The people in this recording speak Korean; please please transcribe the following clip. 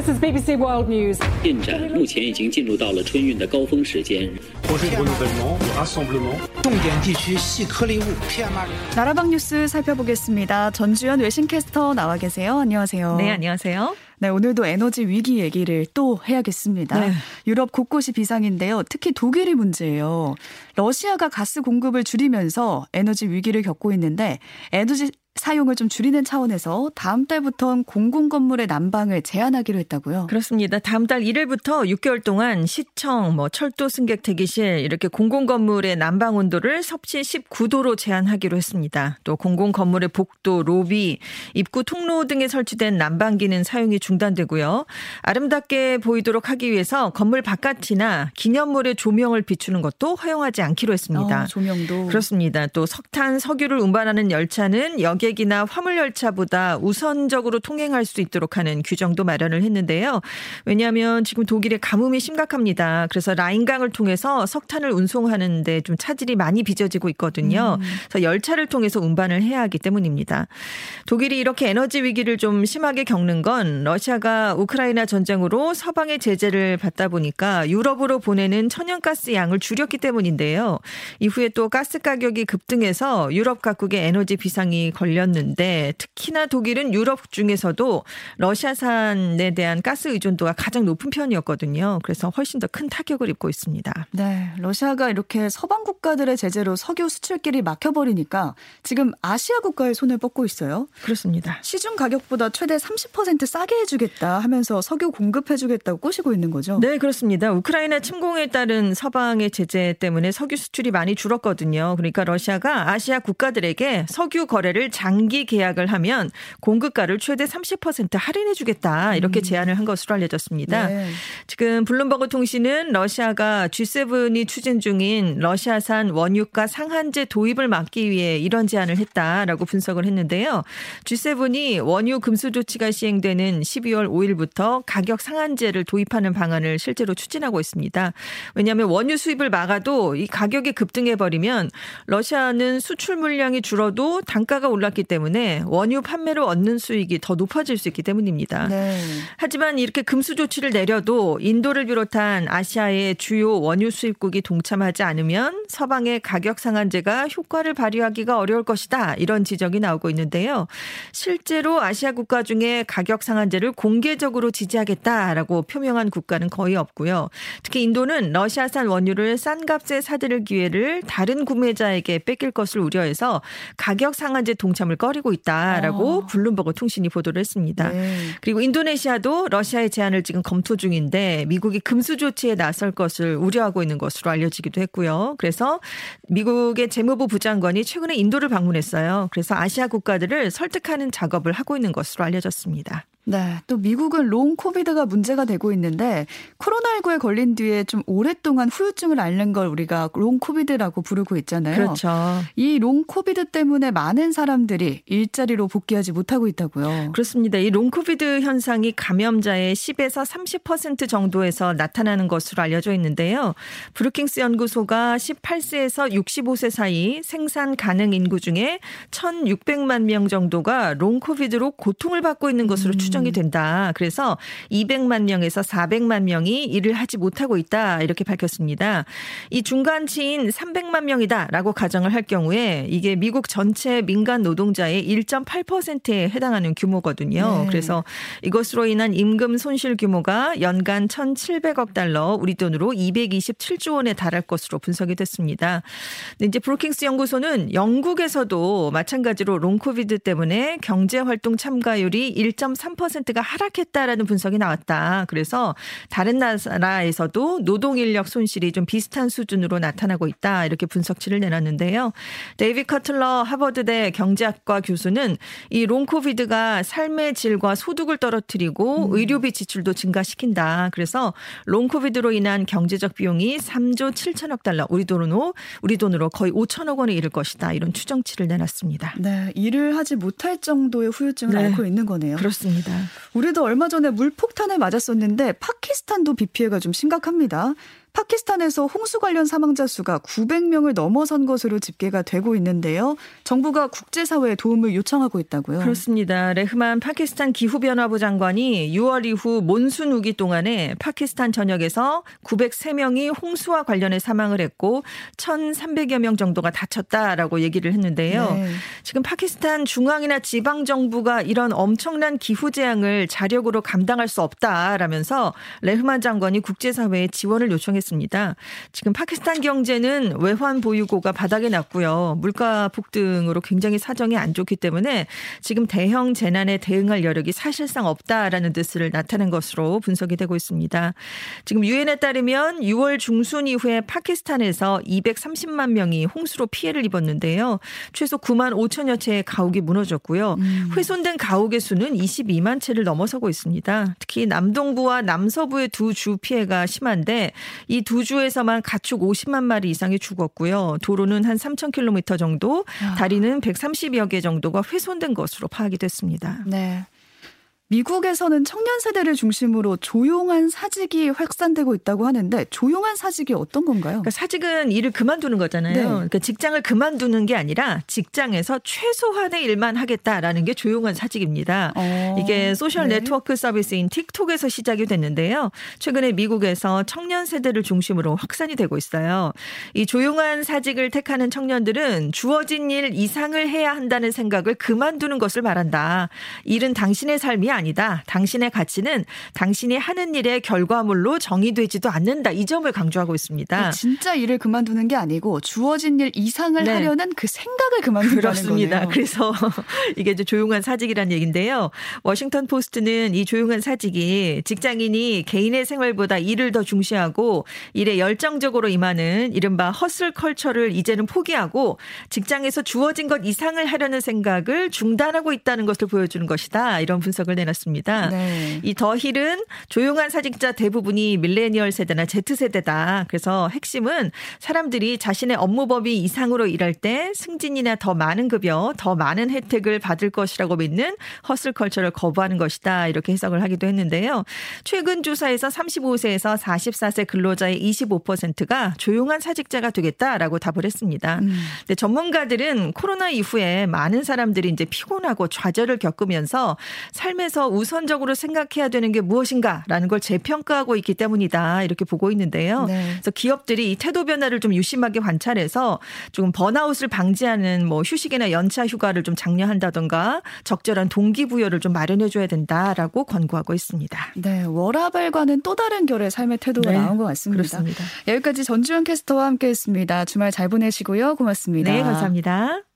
This is BBC World News. 进展目前已经进入到了春运的高峰时间。 projet de renouvellement, de rassemblement. 重点地区细颗粒物 PM2.5。 나라방 뉴스 살펴보겠습니다. 전주현 외신캐스터 나와 계세요. 안녕하세요. 네, 안녕하세요. 네, 오늘도 에너지 위기 얘기를 또 해야겠습니다. 네. 유럽 곳곳이 비상인데요. 특히 독일이 문제예요. 러시아가 가스 공급을 줄이면서 에너지 위기를 겪고 있는데 에너지 사용을 좀 줄이는 차원에서 다음 달부터는 공공 건물의 난방을 제한하기로 했다고요. 그렇습니다. 다음 달 1일부터 6개월 동안 시청, 뭐 철도 승객 대기실 이렇게 공공 건물의 난방 온도를 섭씨 19도로 제한하기로 했습니다. 또 공공 건물의 복도, 로비, 입구 통로 등에 설치된 난방기는 사용이 중단되고요. 아름답게 보이도록 하기 위해서 건물 바깥이나 기념물의 조명을 비추는 것도 허용하지 않기로 했습니다. 어, 조명도. 그렇습니다. 또 석탄, 석유를 운반하는 열차는 여객이나 화물 열차보다 우선적으로 통행할 수 있도록 하는 규정도 마련을 했는데요. 왜냐하면 지금 독일의 가뭄이 심각합니다. 그래서 라인강을 통해서 석탄을 운송하는데 좀 차질이 많이 빚어지고 있거든요. 그래서 열차를 통해서 운반을 해야 하기 때문입니다. 독일이 이렇게 에너지 위기를 좀 심하게 겪는 건 러시아가 우크라이나 전쟁으로 서방의 제재를 받다 보니까 유럽으로 보내는 천연가스 양을 줄였기 때문인데요. 이후에 또 가스 가격이 급등해서 유럽 각국의 에너지 비상이 걸 렸는데 특히나 독일은 유럽 중에서도 러시아산에 대한 가스 의존도가 가장 높은 편이었거든요. 그래서 훨씬 더 큰 타격을 입고 있습니다. 네, 러시아가 이렇게 서방 국가들의 제재로 석유 수출길이 막혀버리니까 지금 아시아 국가의 손을 뻗고 있어요. 그렇습니다. 시중 가격보다 최대 30% 싸게 해주겠다 하면서 석유 공급해주겠다고 꼬시고 있는 거죠. 네, 그렇습니다. 우크라이나 침공에 따른 서방의 제재 때문에 석유 수출이 많이 줄었거든요. 그러니까 러시아가 아시아 국가들에게 석유 거래를 장기 계약을 하면 공급가를 최대 30% 할인해 주겠다. 이렇게 제안을 한 것으로 알려졌습니다. 네. 지금 블룸버그 통신은 러시아가 G7이 추진 중인 러시아산 원유가 상한제 도입을 막기 위해 이런 제안을 했다라고 분석을 했는데요. G7이 원유 금수 조치가 시행되는 12월 5일부터 가격 상한제를 도입하는 방안을 실제로 추진하고 있습니다. 왜냐하면 원유 수입을 막아도 이 가격이 급등해 버리면 러시아는 수출 물량이 줄어도 단가가 올 랐기 때문에 원유 판매로 얻는 수익이 더 높아질 수 있기 때문입니다. 네. 하지만 이렇게 금수 조치를 내려도 인도를 비롯한 아시아의 주요 원유 수입국이 동참하지 않으면 서방의 가격 상한제가 효과를 발휘하기가 어려울 것이다. 이런 지적이 나오고 있는데요. 실제로 아시아 국가 중에 가격 상한제를 공개적으로 지지하겠다라고 표명한 국가는 거의 없고요. 특히 인도는 러시아산 원유를 싼 값에 사들일 기회를 다른 구매자에게 뺏길 것을 우려해서 가격 상한제 동참 을 꺼리고 있다라고 아. 블룸버그 통신이 보도를 했습니다. 네. 그리고 인도네시아도 러시아의 제안을 지금 검토 중인데 미국이 금수 조치에 나설 것을 우려하고 있는 것으로 알려지기도 했고요. 그래서 미국의 재무부 부장관이 최근에 인도를 방문했어요. 그래서 아시아 국가들을 설득하는 작업을 하고 있는 것으로 알려졌습니다. 네. 또 미국은 long COVID가 문제가 되고 있는데 코로나19에 걸린 뒤에 좀 오랫동안 후유증을 앓는 걸 우리가 long COVID라고 부르고 있잖아요. 그렇죠. 이 long COVID 때문에 많은 사람들이 일자리로 복귀하지 못하고 있다고요. 그렇습니다. 이 long COVID 현상이 감염자의 10에서 30% 정도에서 나타나는 것으로 알려져 있는데요. 브루킹스 연구소가 18세에서 65세 사이 생산 가능 인구 중에 1,600만 명 정도가 롱 코비드로 고통을 받고 있는 것으로 추정이 된다. 그래서 200만 명에서 400만 명이 일을 하지 못하고 있다. 이렇게 밝혔습니다. 이 중간치인 300만 명이다라고 가정을 할 경우에 이게 미국 전체 민간 노동자의 1.8%에 해당하는 규모거든요. 네. 그래서 이것으로 인한 임금 손실 규모가 연간 1,700억 달러, 우리 돈으로 227조 원에 달할 것으로 분석이 됐습니다. 이제 브루킹스 연구소는 영국에서도 마찬가지로 long COVID 때문에 경제 활동 참가율이 1.3%가 하락했다라는 분석이 나왔다. 그래서 다른 나라에서도 노동 인력 손실이 좀 비슷한 수준으로 나타나고 있다. 이렇게 분석치를 내놨는데요. 데이비드 커틀러 하버드대 경제학과 교수는 이 long COVID가 삶의 질과 소득을 떨어뜨리고 의료비 지출도 증가시킨다. 그래서 long COVID로 인한 경제적 비용이 3조 7천억 달러, 우리 돈으로 우리 돈으로 거의 5천억 원에 이를 것이다. 이런 추정치를 내놨습니다. 네, 일을 하지 못할 정도의 후유증을 네. 앓고 있는 거네요. 그렇습니다. 우리도 얼마 전에 물폭탄을 맞았었는데 파키스탄도 비 피해가 좀 심각합니다. 파키스탄에서 홍수 관련 사망자 수가 900명을 넘어선 것으로 집계가 되고 있는데요. 정부가 국제사회에 도움을 요청하고 있다고요. 그렇습니다. 레흐만 파키스탄 기후변화부 장관이 6월 이후 몬순 우기 동안에 파키스탄 전역에서 903명이 홍수와 관련해 사망을 했고 1,300여 명 정도가 다쳤다라고 얘기를 했는데요. 네. 지금 파키스탄 중앙이나 지방 정부가 이런 엄청난 기후 재앙을 자력으로 감당할 수 없다라면서 레흐만 장관이 국제사회에 지원을 요청했습니다. 했습니다. 지금 파키스탄 경제는 외환 보유고가 바닥에 났고요. 물가 폭등으로 굉장히 사정이 안 좋기 때문에 지금 대형 재난에 대응할 여력이 사실상 없다라는 뜻을 나타낸 것으로 분석이 되고 있습니다. 지금 유엔에 따르면 6월 중순 이후에 파키스탄에서 230만 명이 홍수로 피해를 입었는데요. 최소 9만 5천여 채의 가옥이 무너졌고요. 음. 훼손된 가옥의 수는 22만 채를 넘어서고 있습니다. 특히 남동부와 남서부의 두 주 피해가 심한데 이 두 주에서만 가축 50만 마리 이상이 죽었고요. 도로는 한 3,000km 정도, 다리는 130여 개 정도가 훼손된 것으로 파악이 됐습니다. 네. 미국에서는 청년 세대를 중심으로 조용한 사직이 확산되고 있다고 하는데 조용한 사직이 어떤 건가요? 그러니까 사직은 일을 그만두는 거잖아요. 네. 그러니까 직장을 그만두는 게 아니라 직장에서 최소한의 일만 하겠다라는 게 조용한 사직입니다. 어, 이게 소셜 네. 네트워크 서비스인 틱톡에서 시작이 됐는데요. 최근에 미국에서 청년 세대를 중심으로 확산이 되고 있어요. 이 조용한 사직을 택하는 청년들은 주어진 일 이상을 해야 한다는 생각을 그만두는 것을 말한다. 일은 당신의 삶이 아니 아니다. 당신의 가치는 당신이 하는 일의 결과물로 정의되지도 않는다. 이 점을 강조하고 있습니다. 그 진짜 일을 그만두는 게 아니고 주어진 일 이상을 네. 하려는 그 생각을 그만둔다는 그렇습니다. 거네요. 그래서 이게 이제 조용한 사직이라는 얘기인데요. 워싱턴 포스트는 이 조용한 사직이 직장인이 개인의 생활보다 일을 더 중시하고 일에 열정적으로 임하는 이른바 hustle culture를 이제는 포기하고 직장에서 주어진 것 이상을 하려는 생각을 중단하고 있다는 것을 보여주는 것이다. 이런 분석을 내놨습니다. 나눴습니다. 네. 이 더힐은 조용한 사직자 대부분이 밀레니얼 세대나 Z세대다. 그래서 핵심은 사람들이 자신의 업무 범위 이상으로 일할 때 승진이나 더 많은 급여, 더 많은 혜택을 받을 것이라고 믿는 허슬 컬처를 거부하는 것이다. 이렇게 해석을 하기도 했는데요. 최근 조사에서 35세에서 44세 근로자의 25%가 조용한 사직자가 되겠다라고 답을 했습니다. 음. 근데 전문가들은 코로나 이후에 많은 사람들이 이제 피곤하고 좌절을 겪으면서 삶에서 살면서 우선적으로 생각해야 되는 게 무엇인가라는 걸 재평가하고 있기 때문이다 이렇게 보고 있는데요. 네. 그래서 기업들이 이 태도 변화를 좀 유심하게 관찰해서 조금 번아웃을 방지하는 뭐 휴식이나 연차 휴가를 좀 장려한다던가 적절한 동기부여를 좀 마련해 줘야 된다라고 권고하고 있습니다. 네, 워라벨과는 또 다른 결의 삶의 태도가 네. 나온 것 같습니다. 그렇습니다. 여기까지 전주현 캐스터와 함께했습니다. 주말 잘 보내시고요. 고맙습니다. 네, 감사합니다.